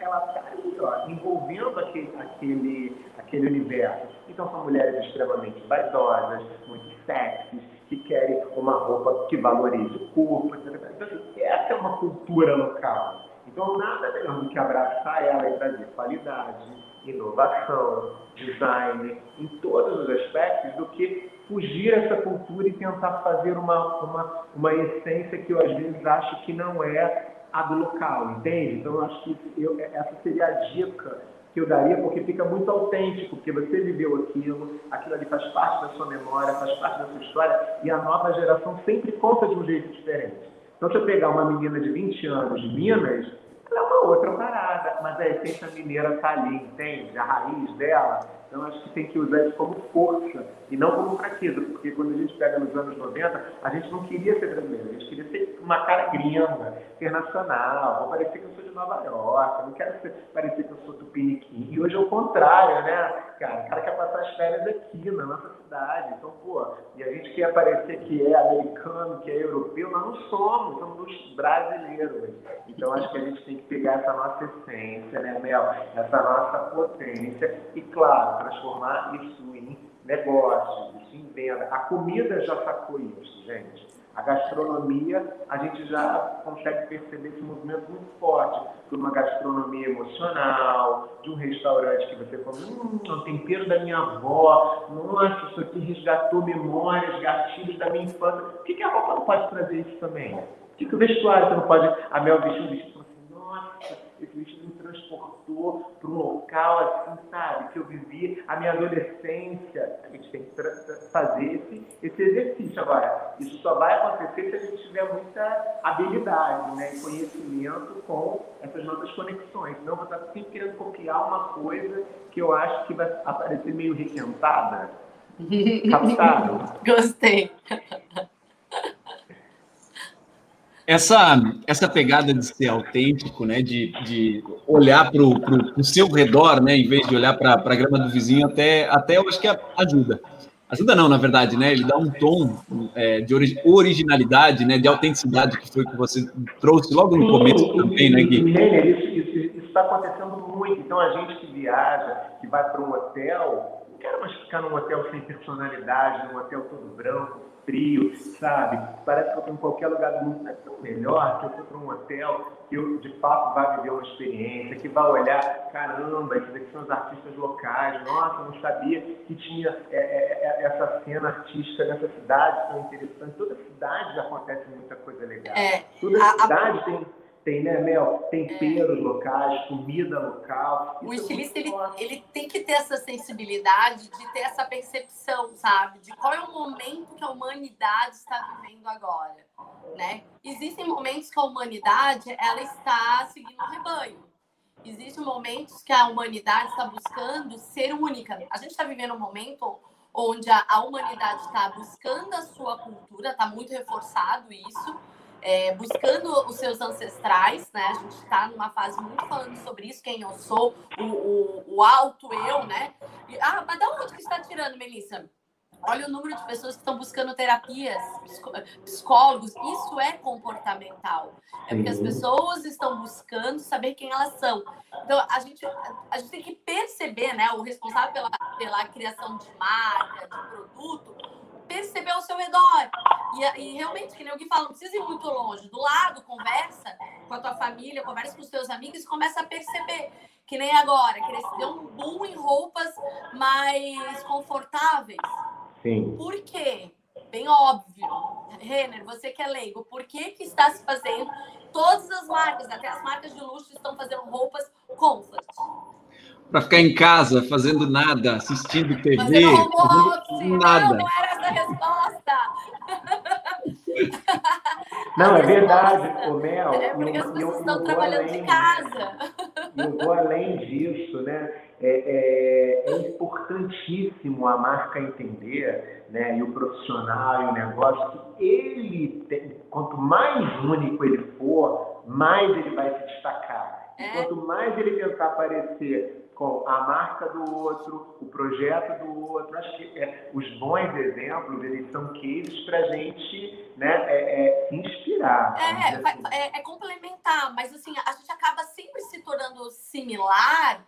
ela está envolvendo aquele, aquele, aquele universo. Então, são mulheres extremamente vaidosas, muito sexys, que querem uma roupa que valorize o corpo, etc. Então, assim, essa é uma cultura local. Então, nada melhor do que abraçar ela e trazer qualidade, inovação, design, em todos os aspectos, do que fugir essa cultura e tentar fazer uma, uma, uma essência que eu, às vezes, acho que não é a do local, entende? Então, eu acho que eu, essa seria a dica que eu daria, porque fica muito autêntico, porque você viveu aquilo, aquilo ali faz parte da sua memória, faz parte da sua história, e a nova geração sempre conta de um jeito diferente. Então, se eu pegar uma menina de 20 anos de Minas, é uma outra parada mas, a essência mineira está ali, entende? A raiz dela. Então, acho que tem que usar isso como força e não como fraqueza, porque quando a gente pega nos anos 90, a gente não queria ser brasileiro, a gente queria ser uma cara gringa, internacional, vou parecer que eu sou de Nova York, não quero ser, parecer que eu sou tupiniquim. E hoje é o contrário, né? Cara, o cara quer passar as férias aqui, na nossa cidade. Então, pô, e a gente quer parecer que é americano, que é europeu, nós não somos, somos brasileiros. Então, acho que a gente tem que pegar essa nossa essência, né, Mel? Essa nossa potência e, claro, transformar isso em negócio, isso em venda. A comida já sacou isso, gente. A gastronomia, a gente já consegue perceber esse movimento muito forte por uma gastronomia emocional, de um restaurante que você come, hum, o tempero da minha avó, nossa, isso aqui resgatou memórias, gatilhos da minha infância. Por que, que a roupa não pode trazer isso também? Por que, que o vestuário você não pode. A Mel vestiu vestido me transportou para um local assim, sabe, que eu vivi a minha adolescência. A gente tem que fazer esse, esse exercício. Agora, isso só vai acontecer se a gente tiver muita habilidade né, e conhecimento com essas nossas conexões. Senão, vou estar sempre querendo copiar uma coisa que eu acho que vai aparecer meio requentada. [LAUGHS] Captado? Gostei. Essa, essa pegada de ser autêntico, né, de, de olhar para o seu redor, né, em vez de olhar para a grama do vizinho, até, até eu acho que ajuda. Ajuda não, na verdade, né? Ele dá um tom é, de originalidade, né, de autenticidade, que foi o que você trouxe logo no começo também, né, Gui? Isso está acontecendo muito. Então, a gente que viaja, que vai para um hotel, não quero mais ficar num hotel sem personalidade, num hotel todo branco, frio, sabe? Parece que eu estou em qualquer lugar do mundo. É tão melhor que eu for para um hotel que eu, de fato, vá viver uma experiência, que vá olhar, caramba, esses aqui são os artistas locais, nossa, não sabia que tinha é, é, é, essa cena artística nessa cidade tão interessante. Toda cidade acontece muita coisa legal. É, Toda a, cidade a... tem tem, né, Mel? Temperos é. locais, comida local. O é estilista, ele, ele tem que ter essa sensibilidade de ter essa percepção, sabe? De qual é o momento que a humanidade está vivendo agora, né? Existem momentos que a humanidade, ela está seguindo o rebanho. Existem momentos que a humanidade está buscando ser única. A gente está vivendo um momento onde a, a humanidade está buscando a sua cultura, está muito reforçado isso, é, buscando os seus ancestrais, né? A gente está numa fase muito falando sobre isso, quem eu sou, o, o, o alto eu, né? E, ah, mas da onde que está tirando, Melissa? Olha o número de pessoas que estão buscando terapias, psicólogos. Isso é comportamental. É porque as pessoas estão buscando saber quem elas são. Então, a gente, a gente tem que perceber, né? O responsável pela, pela criação de marca, de produto, perceber ao seu redor. E, e realmente, que nem alguém fala, não precisa ir muito longe. Do lado, conversa com a tua família, conversa com os teus amigos e começa a perceber. Que nem agora, que deu um boom em roupas mais confortáveis. Sim. Por quê? Bem óbvio. Renner, você que é leigo, por que, que está se fazendo? Todas as marcas, até as marcas de luxo, estão fazendo roupas comfort para ficar em casa fazendo nada, assistindo TV, fazendo, fazendo nada. Não, não era essa a resposta. Não, é verdade, o Mel. É porque as pessoas estão trabalhando de casa. Eu vou além disso, né? É, é, é, importantíssimo a marca entender, né, e o profissional e o negócio, que ele tem, quanto mais único ele for, mais ele vai se destacar. É. Quanto mais ele tentar parecer com a marca do outro, o projeto do outro. Acho que é, os bons exemplos, eles são cases para a gente né, é, é, inspirar. É, assim. é, é, complementar, mas assim, a gente acaba sempre se tornando similar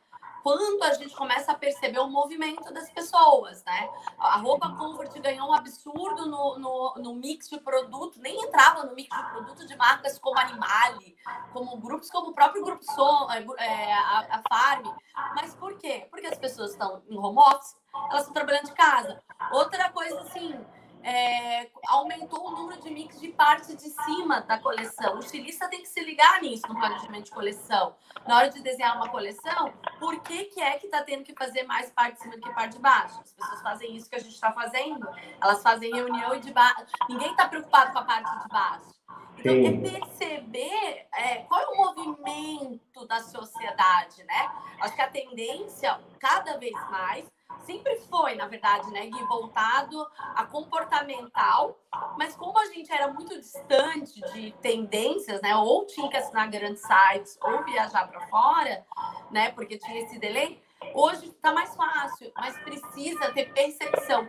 quando a gente começa a perceber o movimento das pessoas, né? A roupa Comfort ganhou um absurdo no, no, no mix de produto, nem entrava no mix de produto de marcas como Animale, como grupos como o próprio Grupo Som, é, é, a, a Farm. Mas por quê? Porque as pessoas estão em home office, elas estão trabalhando de casa. Outra coisa assim, é, aumentou o número de mix de parte de cima da coleção. O estilista tem que se ligar nisso no planejamento de coleção. Na hora de desenhar uma coleção, por que, que é que está tendo que fazer mais parte de cima do que parte de baixo? As pessoas fazem isso que a gente está fazendo. Elas fazem reunião e de baixo. Ninguém está preocupado com a parte de baixo. Então, Sim. é perceber é, qual é o movimento da sociedade, né? Acho que a tendência, cada vez mais, sempre foi, na verdade, né, Gui, voltado a comportamental, mas como a gente era muito distante de tendências, né, ou tinha que assinar grandes sites ou viajar para fora, né, porque tinha esse delay, hoje está mais fácil, mas precisa ter percepção.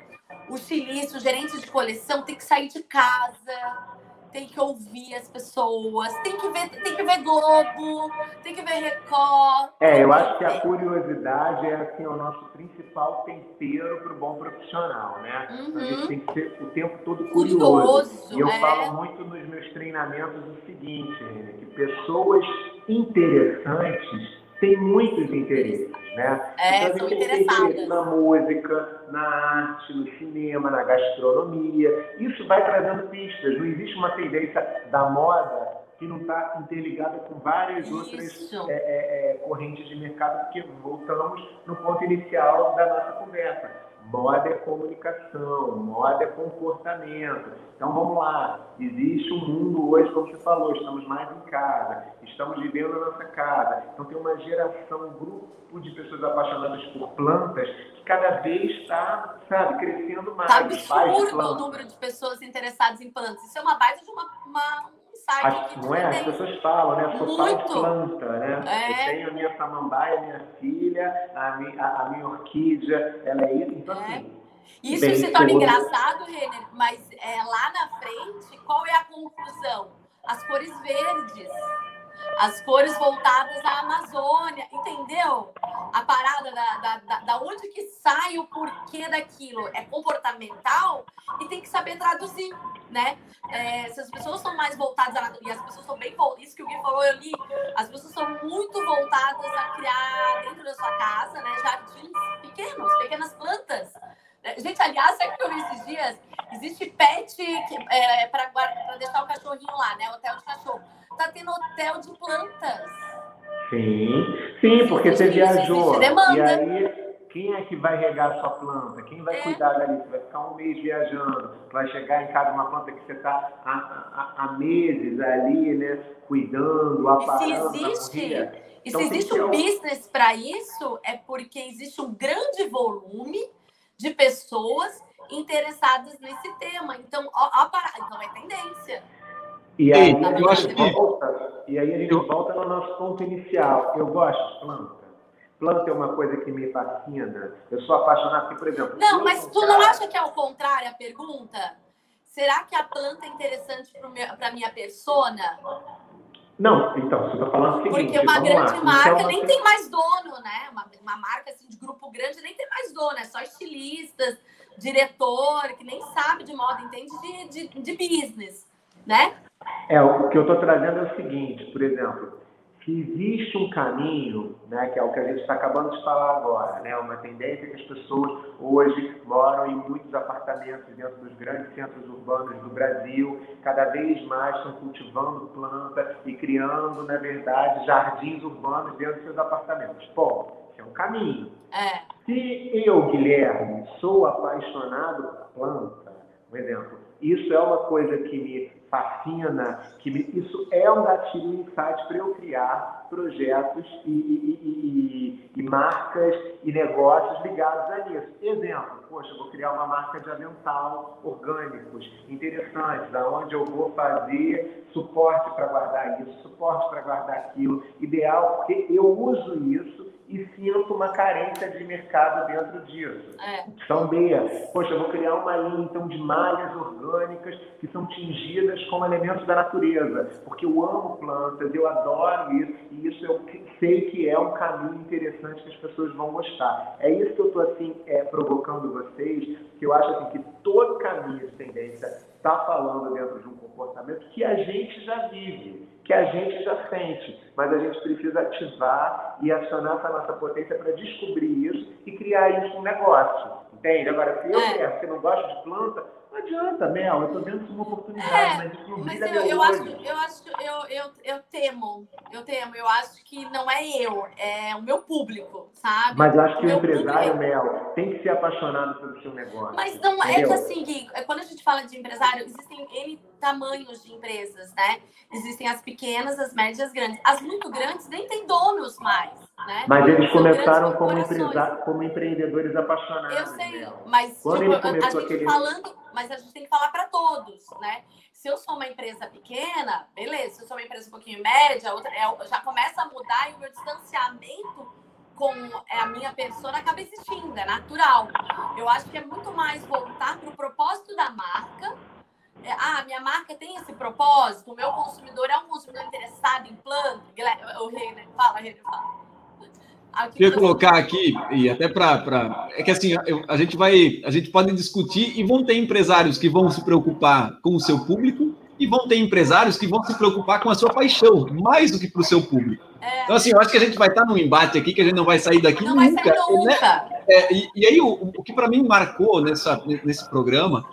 O estilista, o gerente de coleção tem que sair de casa, tem que ouvir as pessoas, tem que ver, tem que ver Globo, tem que ver Record. É, eu acho que a curiosidade é assim, o nosso principal tempero para o bom profissional, né? Uhum. A gente uhum. tem que ser o tempo todo curioso. curioso e eu é. falo muito nos meus treinamentos o seguinte, que pessoas interessantes têm muitos interesses, né? É, então, tem interesse na música, na arte, no cinema, na gastronomia. Isso vai trazendo pistas. Não existe uma tendência da moda que não está interligada com várias Isso. outras é, é, é, correntes de mercado, porque voltamos no ponto inicial da nossa conversa Moda é comunicação, moda é comportamento. Então vamos lá, existe um mundo hoje, como você falou, estamos mais em casa, estamos vivendo a nossa casa. Então tem uma geração, um grupo de pessoas apaixonadas por plantas que cada vez está, sabe, crescendo mais. Está absurdo o número de pessoas interessadas em plantas. Isso é uma baita de uma, uma as, não é? As pessoas falam, né? Sou pai de planta, né? É. Eu tenho a minha samambaia, minha filha, a minha, a, a minha orquídea, ela é isso. Então, é. assim. Isso bem, se torna engraçado, Renner, mas é, lá na frente, qual é a conclusão? As cores verdes as cores voltadas à Amazônia, entendeu? A parada da, da, da, da onde que sai o porquê daquilo é comportamental e tem que saber traduzir, né? É, se as pessoas são mais voltadas a e as pessoas são bem isso que o Gui falou, eu li, as pessoas são muito voltadas a criar dentro da sua casa, né, jardins pequenos, pequenas plantas. É, gente, aliás, sabe que eu vi esses dias? Existe pet é, para deixar o cachorrinho lá, né? Hotel de cachorro tá tendo hotel de plantas. Sim, sim, porque você viajou. E aí, quem é que vai regar sua planta? Quem vai é. cuidar dali? Você vai ficar um mês viajando, vai chegar em casa uma planta que você está há, há, há, meses ali, né? Cuidando, aparando. E se existe, e então, se existe um business para isso, é porque existe um grande volume de pessoas interessadas nesse tema. Então, ó, ó, então é tendência. E aí, eu acho que... volta, e aí a gente volta no nosso ponto inicial. Eu gosto de planta. Planta é uma coisa que me fascina. Eu sou apaixonado, porque, por exemplo. Não, mas tu não acha que é o contrário a pergunta? Será que a planta é interessante para a minha persona? Não, então, você está falando o seguinte. Porque uma grande lá. marca então, nem você... tem mais dono, né? Uma, uma marca assim, de grupo grande nem tem mais dono, é só estilistas, diretor, que nem sabe de moda, entende de, de, de business, né? É, o que eu estou trazendo é o seguinte, por exemplo, se existe um caminho, né, que é o que a gente está acabando de falar agora, né, uma tendência que as pessoas hoje moram em muitos apartamentos dentro dos grandes centros urbanos do Brasil, cada vez mais estão cultivando plantas e criando, na verdade, jardins urbanos dentro dos seus apartamentos. Bom, esse é um caminho. É. Se eu, Guilherme, sou apaixonado por planta, um exemplo, isso é uma coisa que me fascina, que me, isso é um gatilho insight para eu criar projetos e, e, e, e, marcas e negócios ligados a isso. Exemplo, poxa, vou criar uma marca de avental orgânicos, interessantes, aonde eu vou fazer suporte para guardar isso, suporte para guardar aquilo, ideal, porque eu uso isso e sinto uma carência de mercado dentro disso. É. Bia, poxa, eu vou criar uma linha então de malhas orgânicas que são tingidas como elementos da natureza, porque eu amo plantas, eu adoro isso, e isso eu sei que é um caminho interessante que as pessoas vão gostar. É isso que eu estou assim é, provocando vocês, que eu acho assim, que todo caminho de tendência está falando dentro de um comportamento que a gente já vive que a gente já sente, mas a gente precisa ativar e acionar essa nossa potência para descobrir isso e criar isso um negócio. Entende? Agora, se eu é. se não gosto de planta, não adianta, Mel, eu estou dentro de uma oportunidade, é, mas isso não mas eu, eu acho, eu acho, eu, eu, eu temo, eu temo, eu acho que não é eu, é o meu público, sabe? Mas eu acho que o, o empresário, público... Mel, tem que ser apaixonado pelo seu negócio. Mas não, entendeu? é que assim, Gui, é, quando a gente fala de empresário, existem N tamanhos de empresas, né? Existem as pequenas, as médias, as grandes. As muito grandes nem têm donos mais, né? Mas eles começaram como, empresa... como empreendedores apaixonados. Eu sei, mas tipo, a, a gente aquele... falando, mas a gente tem que falar para todos, né? Se eu sou uma empresa pequena, beleza. Se eu sou uma empresa um pouquinho média, outra, é, já começa a mudar e o meu distanciamento com é, a minha persona acaba existindo, é natural. Eu acho que é muito mais voltar para o propósito da marca é, ah, minha marca tem esse propósito, o meu consumidor é um consumidor interessado em planta. O Reiner, fala, Reiner, fala. Ah, Queria colocar aqui, e até para. É que assim, eu, a gente vai. A gente pode discutir e vão ter empresários que vão se preocupar com o seu público e vão ter empresários que vão se preocupar com a sua paixão, mais do que para o seu público. É. Então, assim, eu acho que a gente vai estar num embate aqui que a gente não vai sair daqui não nunca. Vai sair nunca. Né? É, e, e, aí, o, o que para mim marcou nessa, nesse programa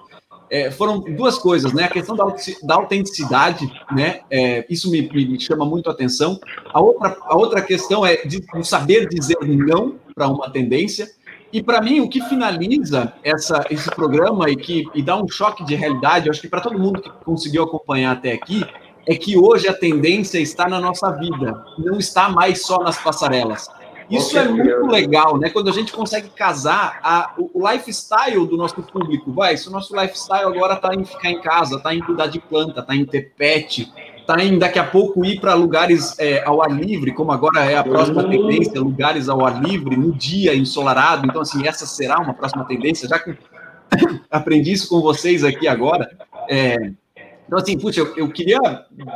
é, foram duas coisas, né? A questão da, da autenticidade, né? É, isso me, me, chama muito a atenção. A outra, a outra questão é de, de saber dizer não para uma tendência. E para mim, o que finaliza essa, esse programa e que e dá um choque de realidade, eu acho que para todo mundo que conseguiu acompanhar até aqui, é que hoje a tendência está na nossa vida, não está mais só nas passarelas. Isso é muito legal, né? Quando a gente consegue casar a, o, lifestyle do nosso público. Vai, se o nosso lifestyle agora está em ficar em casa, está em cuidar de planta, está em ter pet, está em daqui a pouco ir para lugares é, ao ar livre, como agora é a próxima uhum. tendência, lugares ao ar livre, no dia ensolarado. Então, assim, essa será uma próxima tendência, já que [COUGHS] aprendi isso com vocês aqui agora. É, então, assim, puxa, eu, eu queria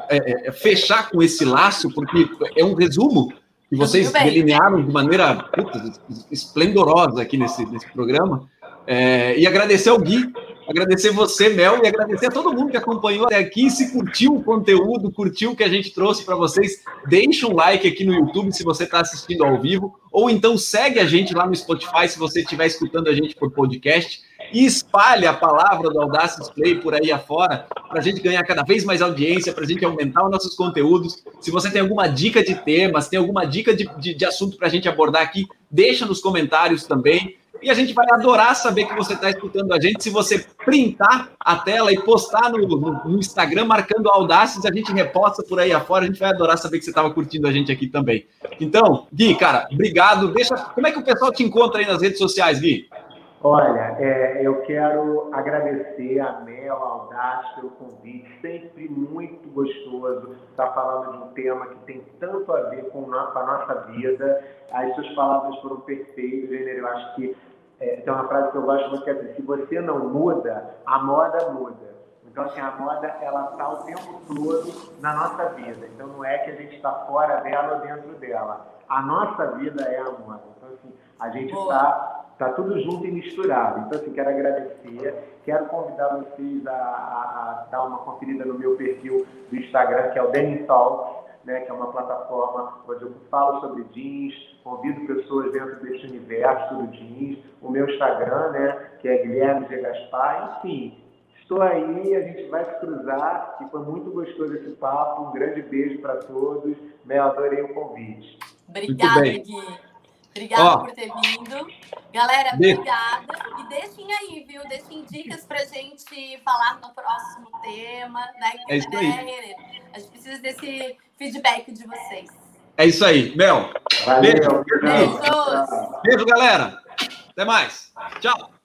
é, é fechar com esse laço, porque é um resumo que vocês delinearam de maneira puta, esplendorosa aqui nesse, nesse programa. É, e agradecer ao Gui, agradecer você, Mel, e agradecer a todo mundo que acompanhou até aqui. Se curtiu o conteúdo, curtiu o que a gente trouxe para vocês, deixa um like aqui no YouTube se você está assistindo ao vivo, ou então segue a gente lá no Spotify se você estiver escutando a gente por podcast e espalhe a palavra do Audacious Play por aí afora, para a gente ganhar cada vez mais audiência, para a gente aumentar os nossos conteúdos. Se você tem alguma dica de temas, tem alguma dica de, de, de assunto para a gente abordar aqui, deixa nos comentários também. E a gente vai adorar saber que você está escutando a gente. Se você printar a tela e postar no, no, no Instagram marcando Audaces, a gente reposta por aí afora. A gente vai adorar saber que você estava curtindo a gente aqui também. Então, Gui, cara, obrigado. Deixa. Como é que o pessoal te encontra aí nas redes sociais, Gui? Olha, é, eu quero agradecer a Mel, a Audácia pelo convite. Sempre muito gostoso estar falando de um tema que tem tanto a ver com, a nossa vida. As suas palavras foram perfeitas, Gênero. Eu acho que é, tem uma frase que eu gosto muito que é assim, se você não muda, a moda muda. Então, assim, a moda, ela está o tempo todo na nossa vida. Então, não é que a gente está fora dela ou dentro dela. A nossa vida é a moda. Então, assim, a gente está Está tudo junto e misturado. Então, assim, quero agradecer. Quero convidar vocês a, a, a, dar uma conferida no meu perfil do Instagram, que é o Denim Talk, né, que é uma plataforma onde eu falo sobre jeans, convido pessoas dentro desse universo do jeans. O meu Instagram, né, que é Guilherme G. Gaspar. Enfim, estou aí, a gente vai se cruzar. E foi muito gostoso esse papo. Um grande beijo para todos. Mel, adorei o convite. Obrigada, Gui. Obrigada Ó, por ter vindo. Galera, de... obrigada. E deixem aí, viu? Deixem dicas pra gente falar no próximo tema, né? É isso aí. A gente precisa desse feedback de vocês. É isso aí. Mel. Valeu. Beijo. Beijo. Beijo, galera. Até mais. Tchau.